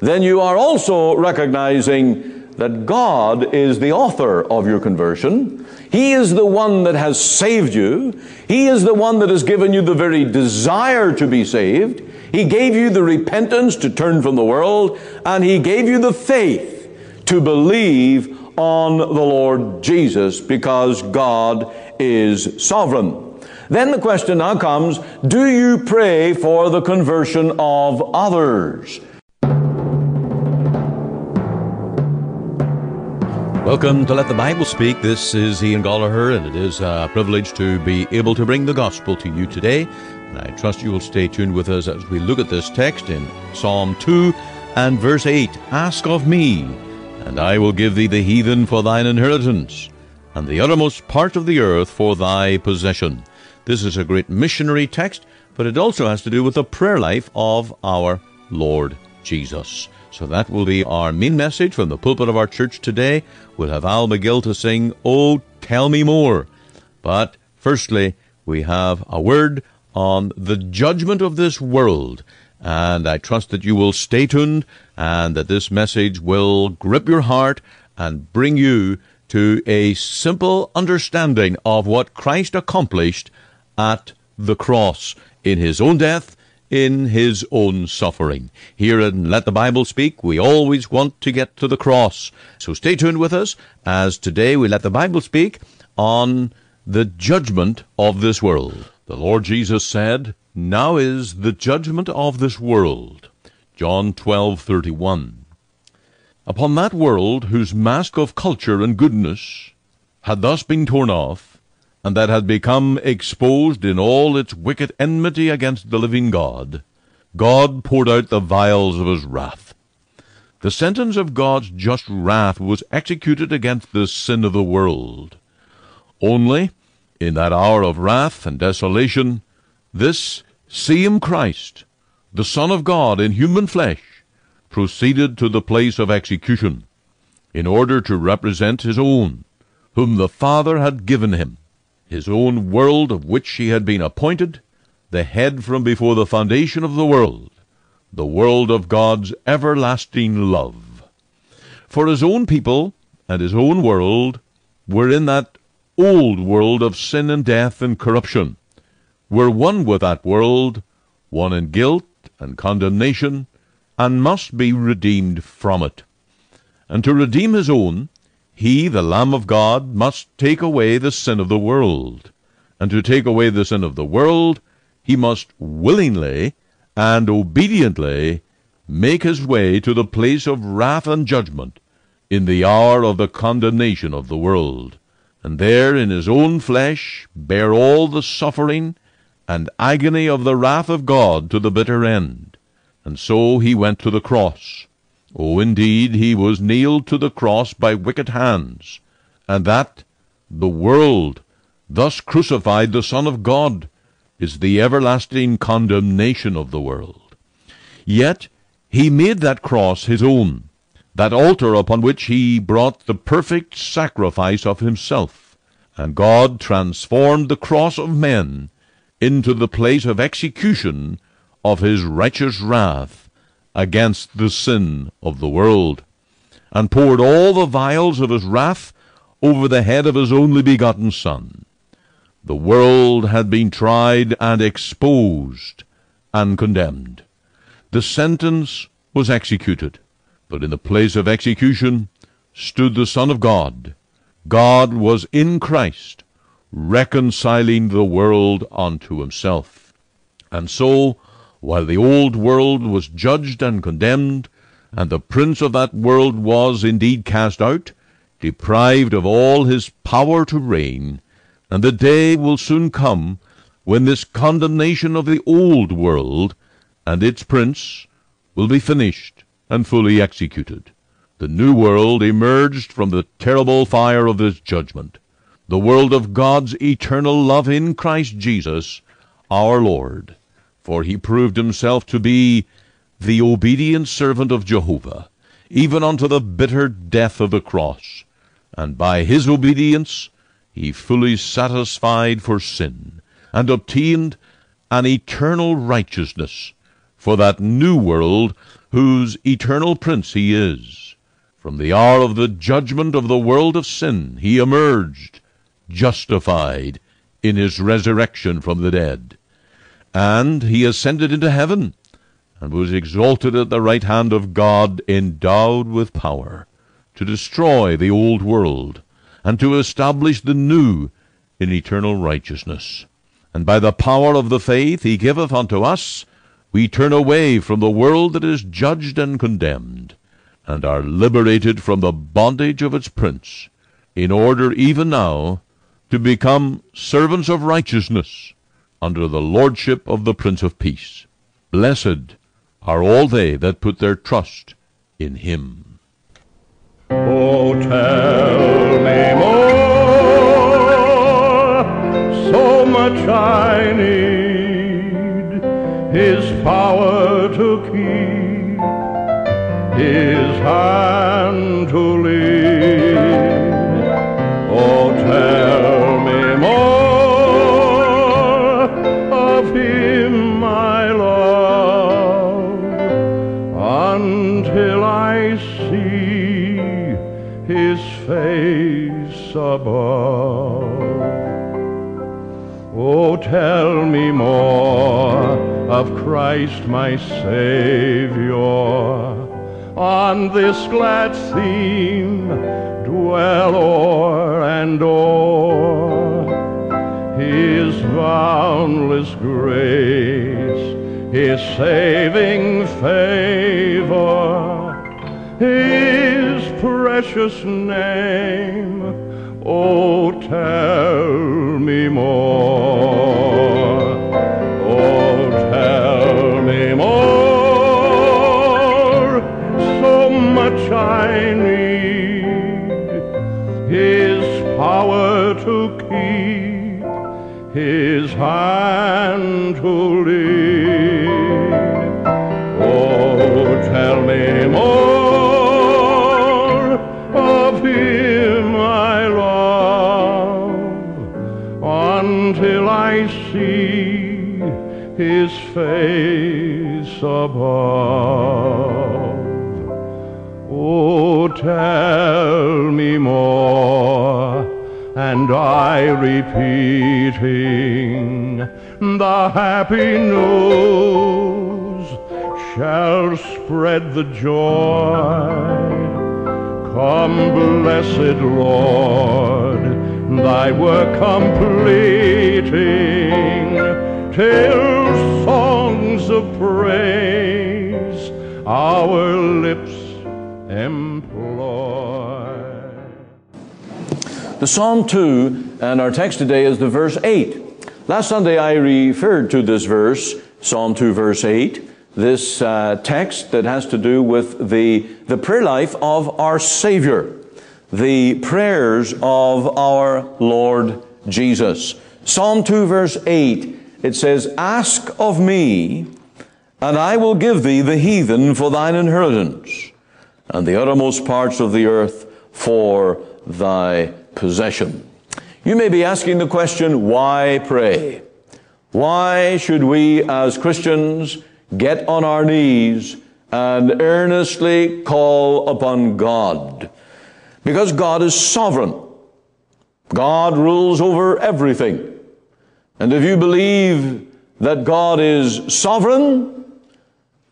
then you are also recognizing that God is the author of your conversion. He is the one that has saved you. He is the one that has given you the very desire to be saved. He gave you the repentance to turn from the world, and He gave you the faith to believe on the Lord Jesus because God is sovereign. Then the question now comes do you pray for the conversion of others? Welcome to Let the Bible Speak. This is Ian Goligher, and it is a privilege to be able to bring the gospel to you today. And I trust you will stay tuned with us as we look at this text in Psalm 2 and verse 8 Ask of me, and I will give thee the heathen for thine inheritance, and the uttermost part of the earth for thy possession. This is a great missionary text, but it also has to do with the prayer life of our Lord Jesus. So that will be our main message from the pulpit of our church today. We'll have Al McGill to sing, Oh, Tell Me More. But firstly, we have a word on the judgment of this world. And I trust that you will stay tuned and that this message will grip your heart and bring you to a simple understanding of what Christ accomplished at the cross in his own death in his own suffering. Here in Let the Bible Speak, we always want to get to the cross. So stay tuned with us as today we let the Bible speak on the judgment of this world. The Lord Jesus said, Now is the judgment of this world. John 12:31. Upon that world whose mask of culture and goodness had thus been torn off, and that had become exposed in all its wicked enmity against the living God, God poured out the vials of his wrath. The sentence of God's just wrath was executed against the sin of the world. Only, in that hour of wrath and desolation, this same Christ, the Son of God in human flesh, proceeded to the place of execution, in order to represent his own, whom the Father had given him his own world of which he had been appointed, the head from before the foundation of the world, the world of God's everlasting love. For his own people and his own world were in that old world of sin and death and corruption, were one with that world, one in guilt and condemnation, and must be redeemed from it. And to redeem his own, he, the Lamb of God, must take away the sin of the world. And to take away the sin of the world, he must willingly and obediently make his way to the place of wrath and judgment in the hour of the condemnation of the world, and there in his own flesh bear all the suffering and agony of the wrath of God to the bitter end. And so he went to the cross, Oh, indeed, he was nailed to the cross by wicked hands, and that the world thus crucified the Son of God is the everlasting condemnation of the world. Yet he made that cross his own, that altar upon which he brought the perfect sacrifice of himself, and God transformed the cross of men into the place of execution of his righteous wrath against the sin of the world, and poured all the vials of his wrath over the head of his only begotten Son. The world had been tried and exposed and condemned. The sentence was executed, but in the place of execution stood the Son of God. God was in Christ, reconciling the world unto himself. And so while the old world was judged and condemned, and the prince of that world was indeed cast out, deprived of all his power to reign, and the day will soon come when this condemnation of the old world and its prince will be finished and fully executed. The new world emerged from the terrible fire of this judgment, the world of God's eternal love in Christ Jesus, our Lord for he proved himself to be the obedient servant of Jehovah, even unto the bitter death of the cross. And by his obedience he fully satisfied for sin, and obtained an eternal righteousness for that new world whose eternal prince he is. From the hour of the judgment of the world of sin he emerged, justified, in his resurrection from the dead. And he ascended into heaven, and was exalted at the right hand of God, endowed with power, to destroy the old world, and to establish the new in eternal righteousness. And by the power of the faith he giveth unto us, we turn away from the world that is judged and condemned, and are liberated from the bondage of its prince, in order even now to become servants of righteousness under the lordship of the Prince of Peace. Blessed are all they that put their trust in him. Oh, tell me more, so much I need his power to keep, his hand to lead. Oh, tell above. Oh, tell me more of Christ my Savior. On this glad theme dwell o'er and o'er His boundless grace, His saving favor, His precious name. Oh, tell me more. Oh, tell me more. So much I need His power to keep, His hand to lead. Until I see His face above. Oh, tell me more, and I repeating the happy news shall spread the joy. Come, blessed Lord, thy work completing, till songs of praise our lips employ. The Psalm 2, and our text today is the verse 8. Last Sunday I referred to this verse, Psalm 2, verse 8, this uh, text that has to do with the, the prayer life of our Savior, the prayers of our Lord Jesus. Psalm 2, verse 8, it says, Ask of me, and I will give thee the heathen for thine inheritance and the uttermost parts of the earth for thy possession. You may be asking the question, why pray? Why should we as Christians get on our knees and earnestly call upon God? Because God is sovereign. God rules over everything. And if you believe that God is sovereign,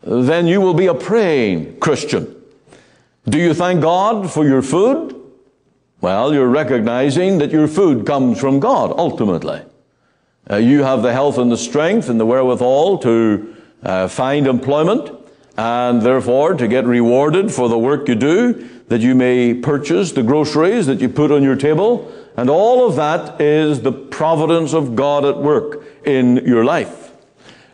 then you will be a praying Christian. Do you thank God for your food? Well, you're recognizing that your food comes from God ultimately. Uh, you have the health and the strength and the wherewithal to uh, find employment and therefore to get rewarded for the work you do, that you may purchase the groceries that you put on your table. And all of that is the providence of God at work in your life.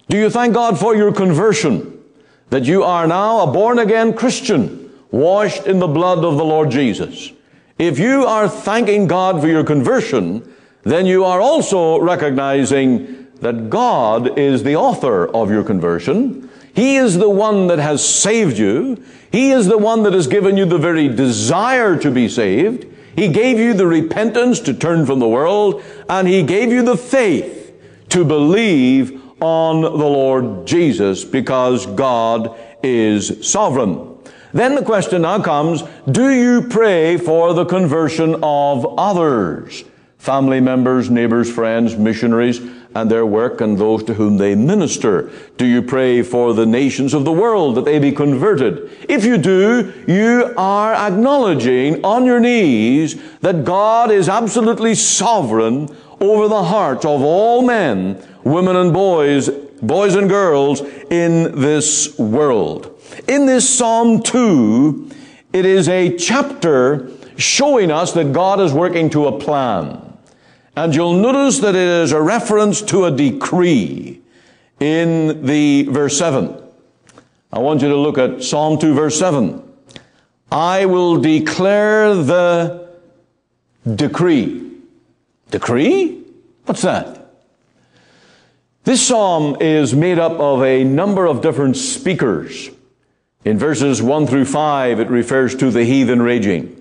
Do you thank God for your conversion? That you are now a born again Christian? washed in the blood of the Lord Jesus. If you are thanking God for your conversion, then you are also recognizing that God is the author of your conversion. He is the one that has saved you. He is the one that has given you the very desire to be saved. He gave you the repentance to turn from the world, and He gave you the faith to believe on the Lord Jesus because God is sovereign. Then the question now comes, do you pray for the conversion of others? Family members, neighbors, friends, missionaries, and their work and those to whom they minister? Do you pray for the nations of the world that they be converted? If you do, you are acknowledging on your knees that God is absolutely sovereign over the hearts of all men, women and boys, boys and girls in this world. In this Psalm 2, it is a chapter showing us that God is working to a plan. And you'll notice that it is a reference to a decree in the verse 7. I want you to look at Psalm 2 verse 7. I will declare the decree. Decree? What's that? This psalm is made up of a number of different speakers. In verses 1 through 5, it refers to the heathen raging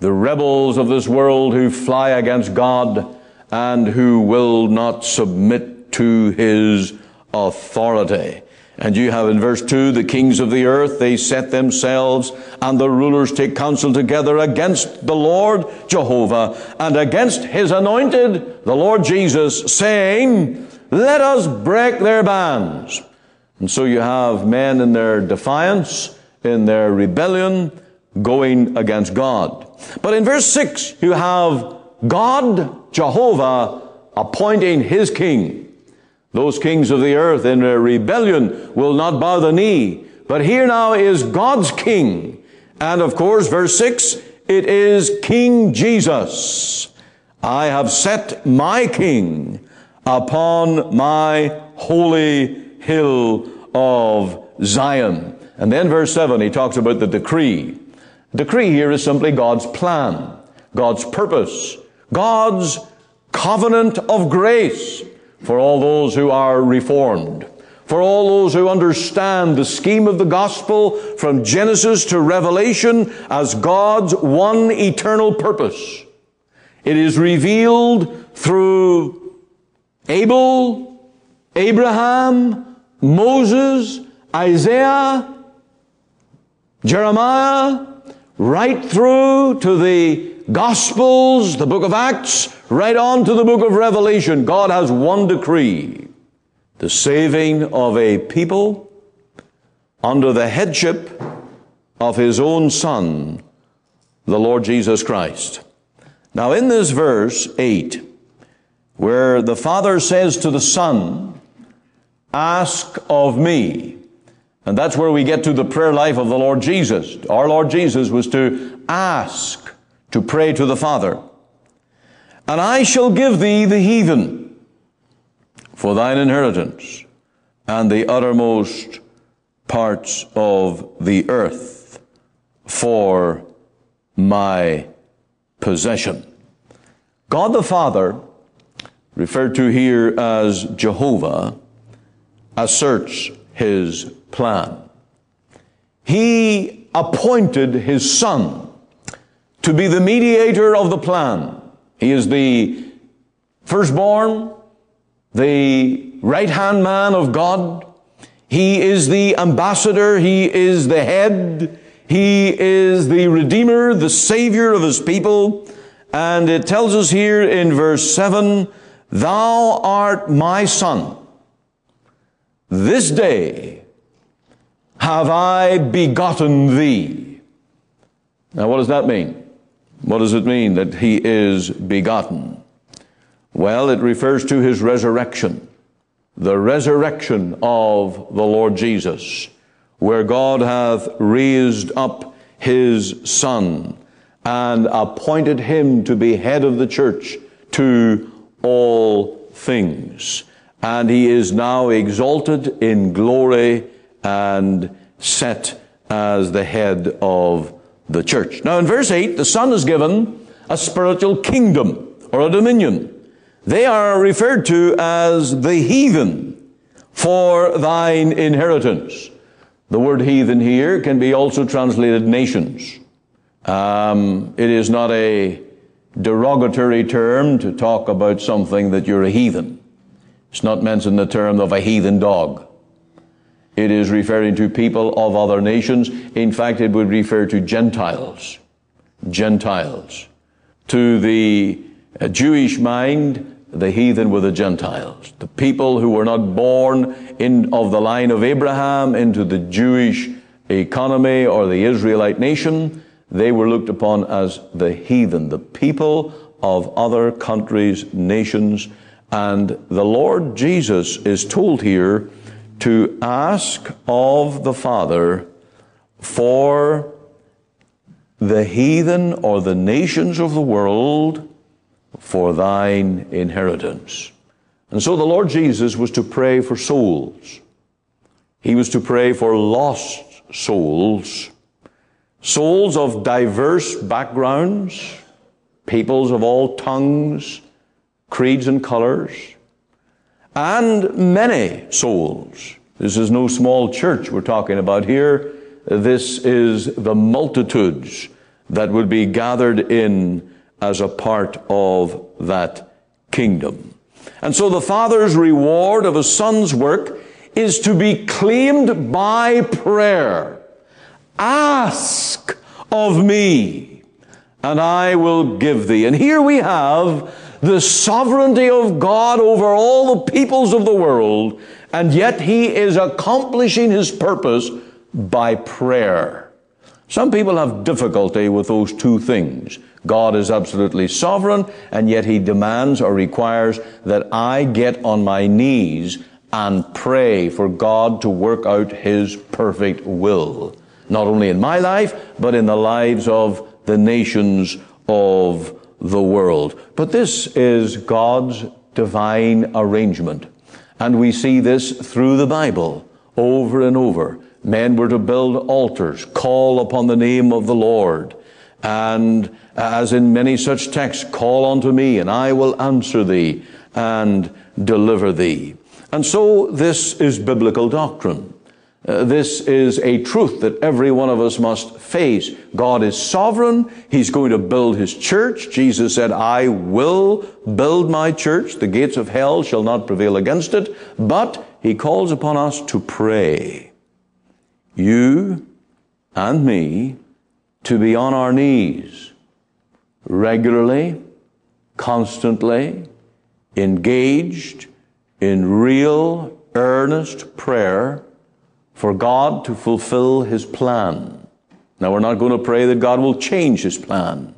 the rebels of this world who fly against God and who will not submit to his authority. And you have in verse 2, the kings of the earth, they set themselves and the rulers take counsel together against the Lord Jehovah and against his anointed, the Lord Jesus, saying, let us break their bands. And so you have men in their defiance, in their rebellion, going against God. But in verse 6, you have God, Jehovah, appointing his king. Those kings of the earth in their rebellion will not bow the knee. But here now is God's king. And of course, verse 6, it is King Jesus. I have set my king upon my holy hill of Zion. And then verse 7, he talks about the decree. Decree here is simply God's plan, God's purpose, God's covenant of grace for all those who are reformed, for all those who understand the scheme of the gospel from Genesis to Revelation as God's one eternal purpose. It is revealed through Abel, Abraham, Moses, Isaiah, Jeremiah, right through to the Gospels, the book of Acts, right on to the book of Revelation. God has one decree. The saving of a people under the headship of His own Son, the Lord Jesus Christ. Now in this verse 8, where the Father says to the Son, ask of me, and that's where we get to the prayer life of the Lord Jesus. Our Lord Jesus was to ask, to pray to the Father. And I shall give thee the heathen for thine inheritance and the uttermost parts of the earth for my possession. God the Father, referred to here as Jehovah, asserts his plan. He appointed his son to be the mediator of the plan. He is the firstborn, the right hand man of God. He is the ambassador. He is the head. He is the redeemer, the savior of his people. And it tells us here in verse 7, Thou art my son. This day have I begotten thee. Now, what does that mean? What does it mean that he is begotten? Well, it refers to his resurrection, the resurrection of the Lord Jesus, where God hath raised up his Son and appointed him to be head of the church to all things. And he is now exalted in glory and set as the head of the church. Now in verse 8, the Son is given a spiritual kingdom or a dominion. They are referred to as the heathen for thine inheritance. The word heathen here can be also translated nations. Um, it is not a derogatory term to talk about something that you're a heathen. It's not mentioned in the term of a heathen dog. It is referring to people of other nations. In fact, it would refer to Gentiles. Gentiles. To the uh, Jewish mind, the heathen were the Gentiles. The people who were not born in, of the line of Abraham into the Jewish economy or the Israelite nation, they were looked upon as the heathen, the people of other countries, nations, and the Lord Jesus is told here to ask of the Father for the heathen or the nations of the world for thine inheritance. And so the Lord Jesus was to pray for souls. He was to pray for lost souls, souls of diverse backgrounds, peoples of all tongues, creeds and colors, and many souls. This is no small church we're talking about here. This is the multitudes that would be gathered in as a part of that kingdom. And so the Father's reward of a Son's work is to be claimed by prayer. Ask of me, and I will give thee. And here we have the sovereignty of God over all the peoples of the world, and yet He is accomplishing His purpose by prayer. Some people have difficulty with those two things. God is absolutely sovereign, and yet He demands or requires that I get on my knees and pray for God to work out His perfect will. Not only in my life, but in the lives of the nations of the world. But this is God's divine arrangement. And we see this through the Bible over and over. Men were to build altars, call upon the name of the Lord. And as in many such texts, call unto me and I will answer thee and deliver thee. And so this is biblical doctrine. Uh, this is a truth that every one of us must face. God is sovereign. He's going to build His church. Jesus said, I will build my church. The gates of hell shall not prevail against it. But He calls upon us to pray. You and me to be on our knees regularly, constantly, engaged in real, earnest prayer for God to fulfill His plan. Now, we're not going to pray that God will change His plan.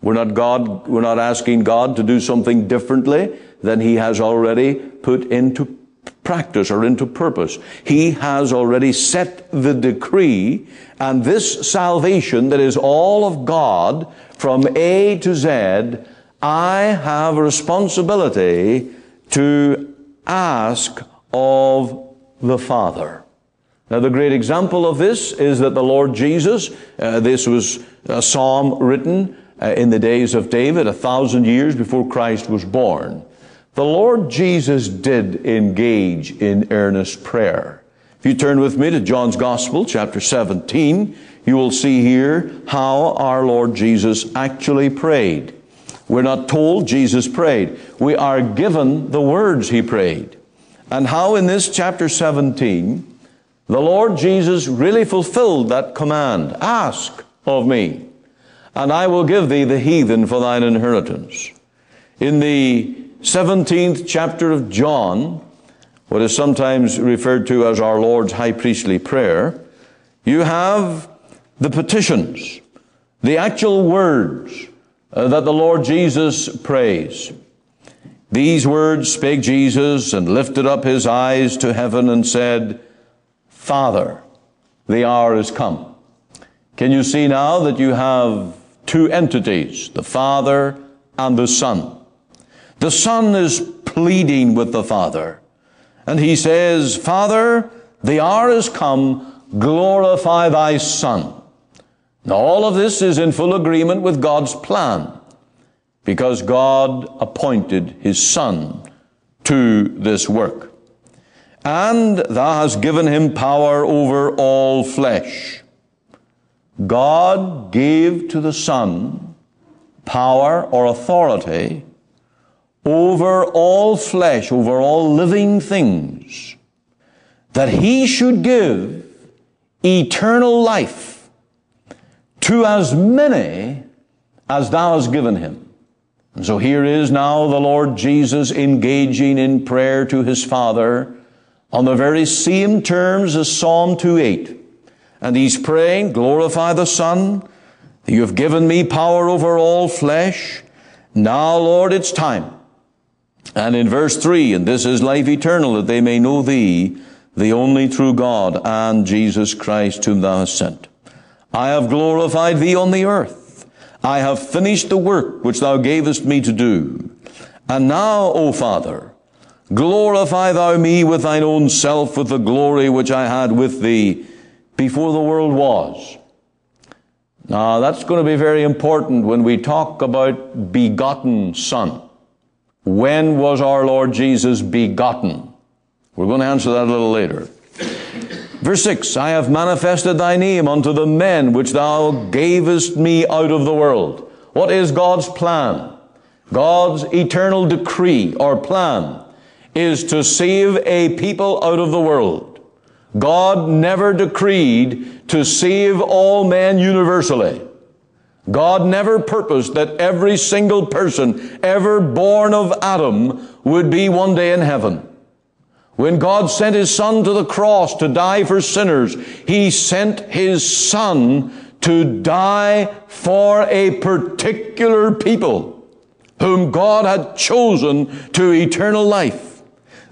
We're not God, we're not asking God to do something differently than He has already put into practice or into purpose. He has already set the decree and this salvation that is all of God from A to Z, I have a responsibility to ask of the Father. Now, the great example of this is that the Lord Jesus, uh, this was a psalm written uh, in the days of David, a thousand years before Christ was born. The Lord Jesus did engage in earnest prayer. If you turn with me to John's Gospel, chapter 17, you will see here how our Lord Jesus actually prayed. We're not told Jesus prayed. We are given the words he prayed. And how in this chapter 17, the Lord Jesus really fulfilled that command. Ask of me, and I will give thee the heathen for thine inheritance. In the 17th chapter of John, what is sometimes referred to as our Lord's high priestly prayer, you have the petitions, the actual words uh, that the Lord Jesus prays. These words spake Jesus and lifted up his eyes to heaven and said, Father, the hour is come. Can you see now that you have two entities, the Father and the Son? The Son is pleading with the Father. And he says, Father, the hour is come, glorify thy Son. Now all of this is in full agreement with God's plan because God appointed his Son to this work and thou hast given him power over all flesh. God gave to the Son power or authority over all flesh, over all living things, that he should give eternal life to as many as thou hast given him. And so here is now the Lord Jesus engaging in prayer to his Father on the very same terms as Psalm 2.8. And he's praying, glorify the Son, that you have given me power over all flesh. Now, Lord, it's time. And in verse 3, and this is life eternal, that they may know thee, the only true God, and Jesus Christ, whom thou hast sent. I have glorified thee on the earth. I have finished the work which thou gavest me to do. And now, O Father, glorify thou me with thine own self with the glory which I had with thee before the world was. Now, that's going to be very important when we talk about begotten Son. When was our Lord Jesus begotten? We're going to answer that a little later. Verse 6 I have manifested thy name unto the men which thou gavest me out of the world. What is God's plan? God's eternal decree or plan is to save a people out of the world. God never decreed to save all men universally. God never purposed that every single person ever born of Adam would be one day in heaven. When God sent His Son to the cross to die for sinners, He sent His Son to die for a particular people whom God had chosen to eternal life.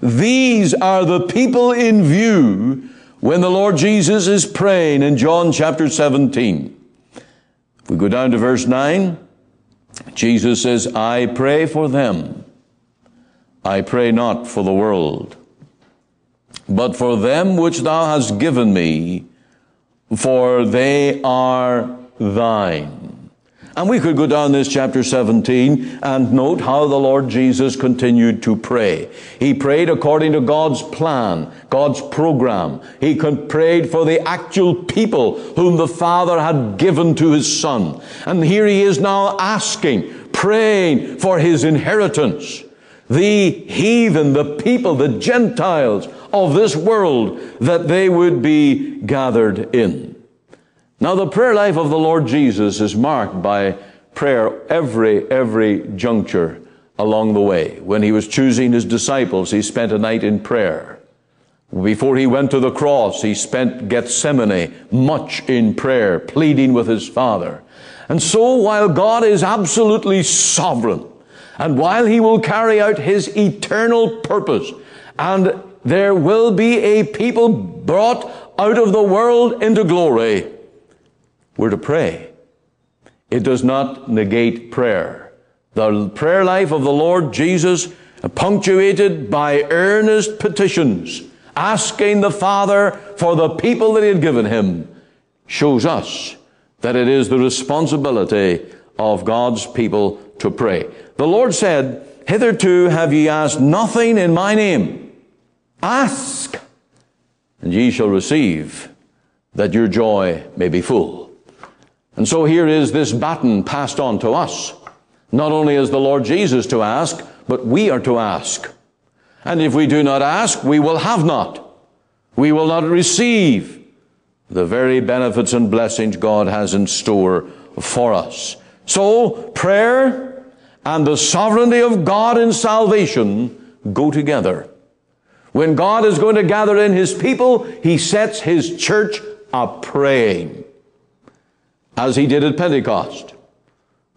These are the people in view when the Lord Jesus is praying in John chapter 17. If we go down to verse 9, Jesus says, I pray for them. I pray not for the world, but for them which thou hast given me, for they are thine. And we could go down this chapter 17 and note how the Lord Jesus continued to pray. He prayed according to God's plan, God's program. He prayed for the actual people whom the Father had given to His Son. And here He is now asking, praying for His inheritance. The heathen, the people, the Gentiles of this world, that they would be gathered in. Now, the prayer life of the Lord Jesus is marked by prayer every, every juncture along the way. When he was choosing his disciples, he spent a night in prayer. Before he went to the cross, he spent Gethsemane much in prayer, pleading with his Father. And so, while God is absolutely sovereign, and while he will carry out his eternal purpose, and there will be a people brought out of the world into glory, we're to pray. It does not negate prayer. The prayer life of the Lord Jesus, punctuated by earnest petitions, asking the Father for the people that He had given Him, shows us that it is the responsibility of God's people to pray. The Lord said, Hitherto have ye asked nothing in my name. Ask, and ye shall receive, that your joy may be full. And so here is this baton passed on to us. Not only is the Lord Jesus to ask, but we are to ask. And if we do not ask, we will have not. We will not receive the very benefits and blessings God has in store for us. So, prayer and the sovereignty of God in salvation go together. When God is going to gather in His people, He sets His church a praying as he did at Pentecost.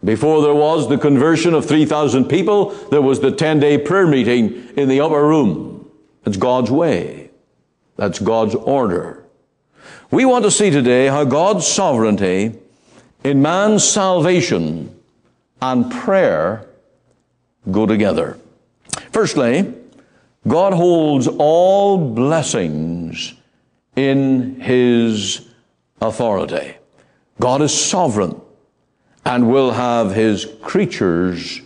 Before there was the conversion of 3,000 people, there was the 10 day prayer meeting in the upper room. That's God's way. That's God's order. We want to see today how God's sovereignty in man's salvation and prayer go together. Firstly, God holds all blessings in His authority. God is sovereign and will have his creatures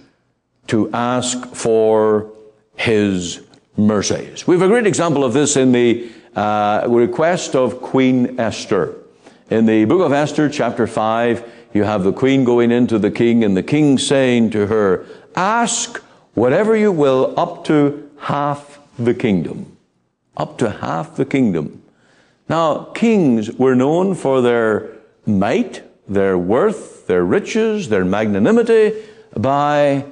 to ask for his mercies. We have a great example of this in the uh, request of Queen Esther. In the book of Esther, chapter 5, you have the queen going into the king, and the king saying to her, Ask whatever you will, up to half the kingdom. Up to half the kingdom. Now, kings were known for their might, their worth, their riches, their magnanimity by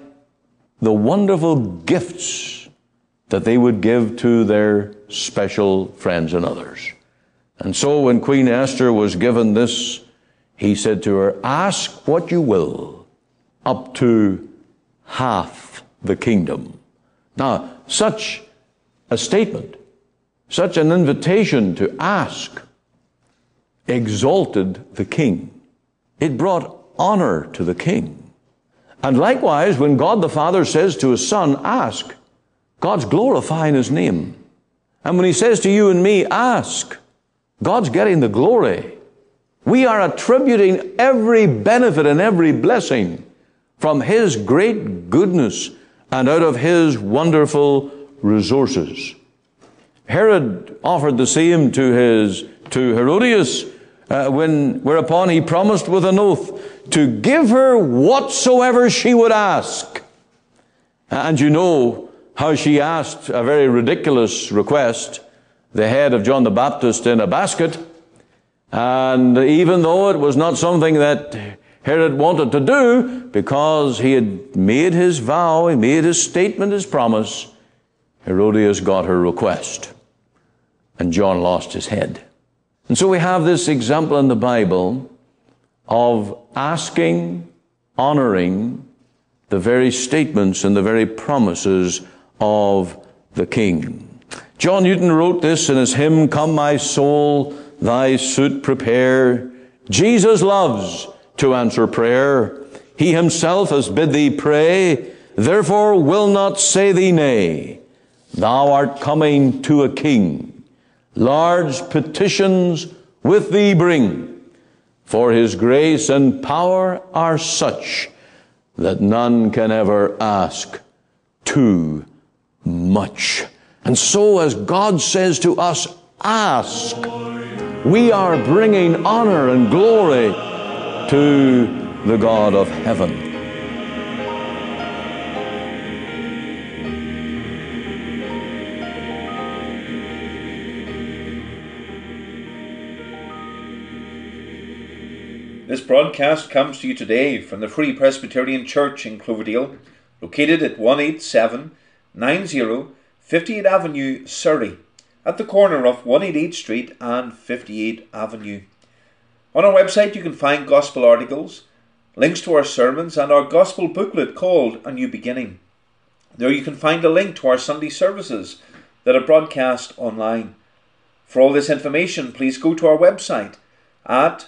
the wonderful gifts that they would give to their special friends and others. And so when Queen Esther was given this, he said to her, Ask what you will, up to half the kingdom. Now, such a statement, such an invitation to ask, exalted the king. It brought honor to the king. And likewise, when God the Father says to his Son, Ask, God's glorifying his name. And when he says to you and me, Ask, God's getting the glory. We are attributing every benefit and every blessing from His great goodness and out of His wonderful resources. Herod offered the same to his to Herodias, uh, when whereupon he promised with an oath to give her whatsoever she would ask. And you know how she asked a very ridiculous request, the head of John the Baptist in a basket. And even though it was not something that Herod wanted to do, because he had made his vow, he made his statement, his promise, Herodias got her request. And John lost his head. And so we have this example in the Bible of asking, honoring the very statements and the very promises of the King. John Newton wrote this in his hymn, Come my soul, thy suit prepare. Jesus loves to answer prayer. He himself has bid thee pray, therefore will not say thee nay. Thou art coming to a king. Large petitions with thee bring, for his grace and power are such that none can ever ask too much. And so as God says to us, ask we are bringing honor and glory to the God of heaven. Broadcast comes to you today from the Free Presbyterian Church in Cloverdale, located at 18790 58 Avenue, Surrey at the corner of 188 Street and 58 Avenue. On our website, you can find gospel articles, links to our sermons, and our gospel booklet called A New Beginning. There you can find a link to our Sunday services that are broadcast online. For all this information, please go to our website at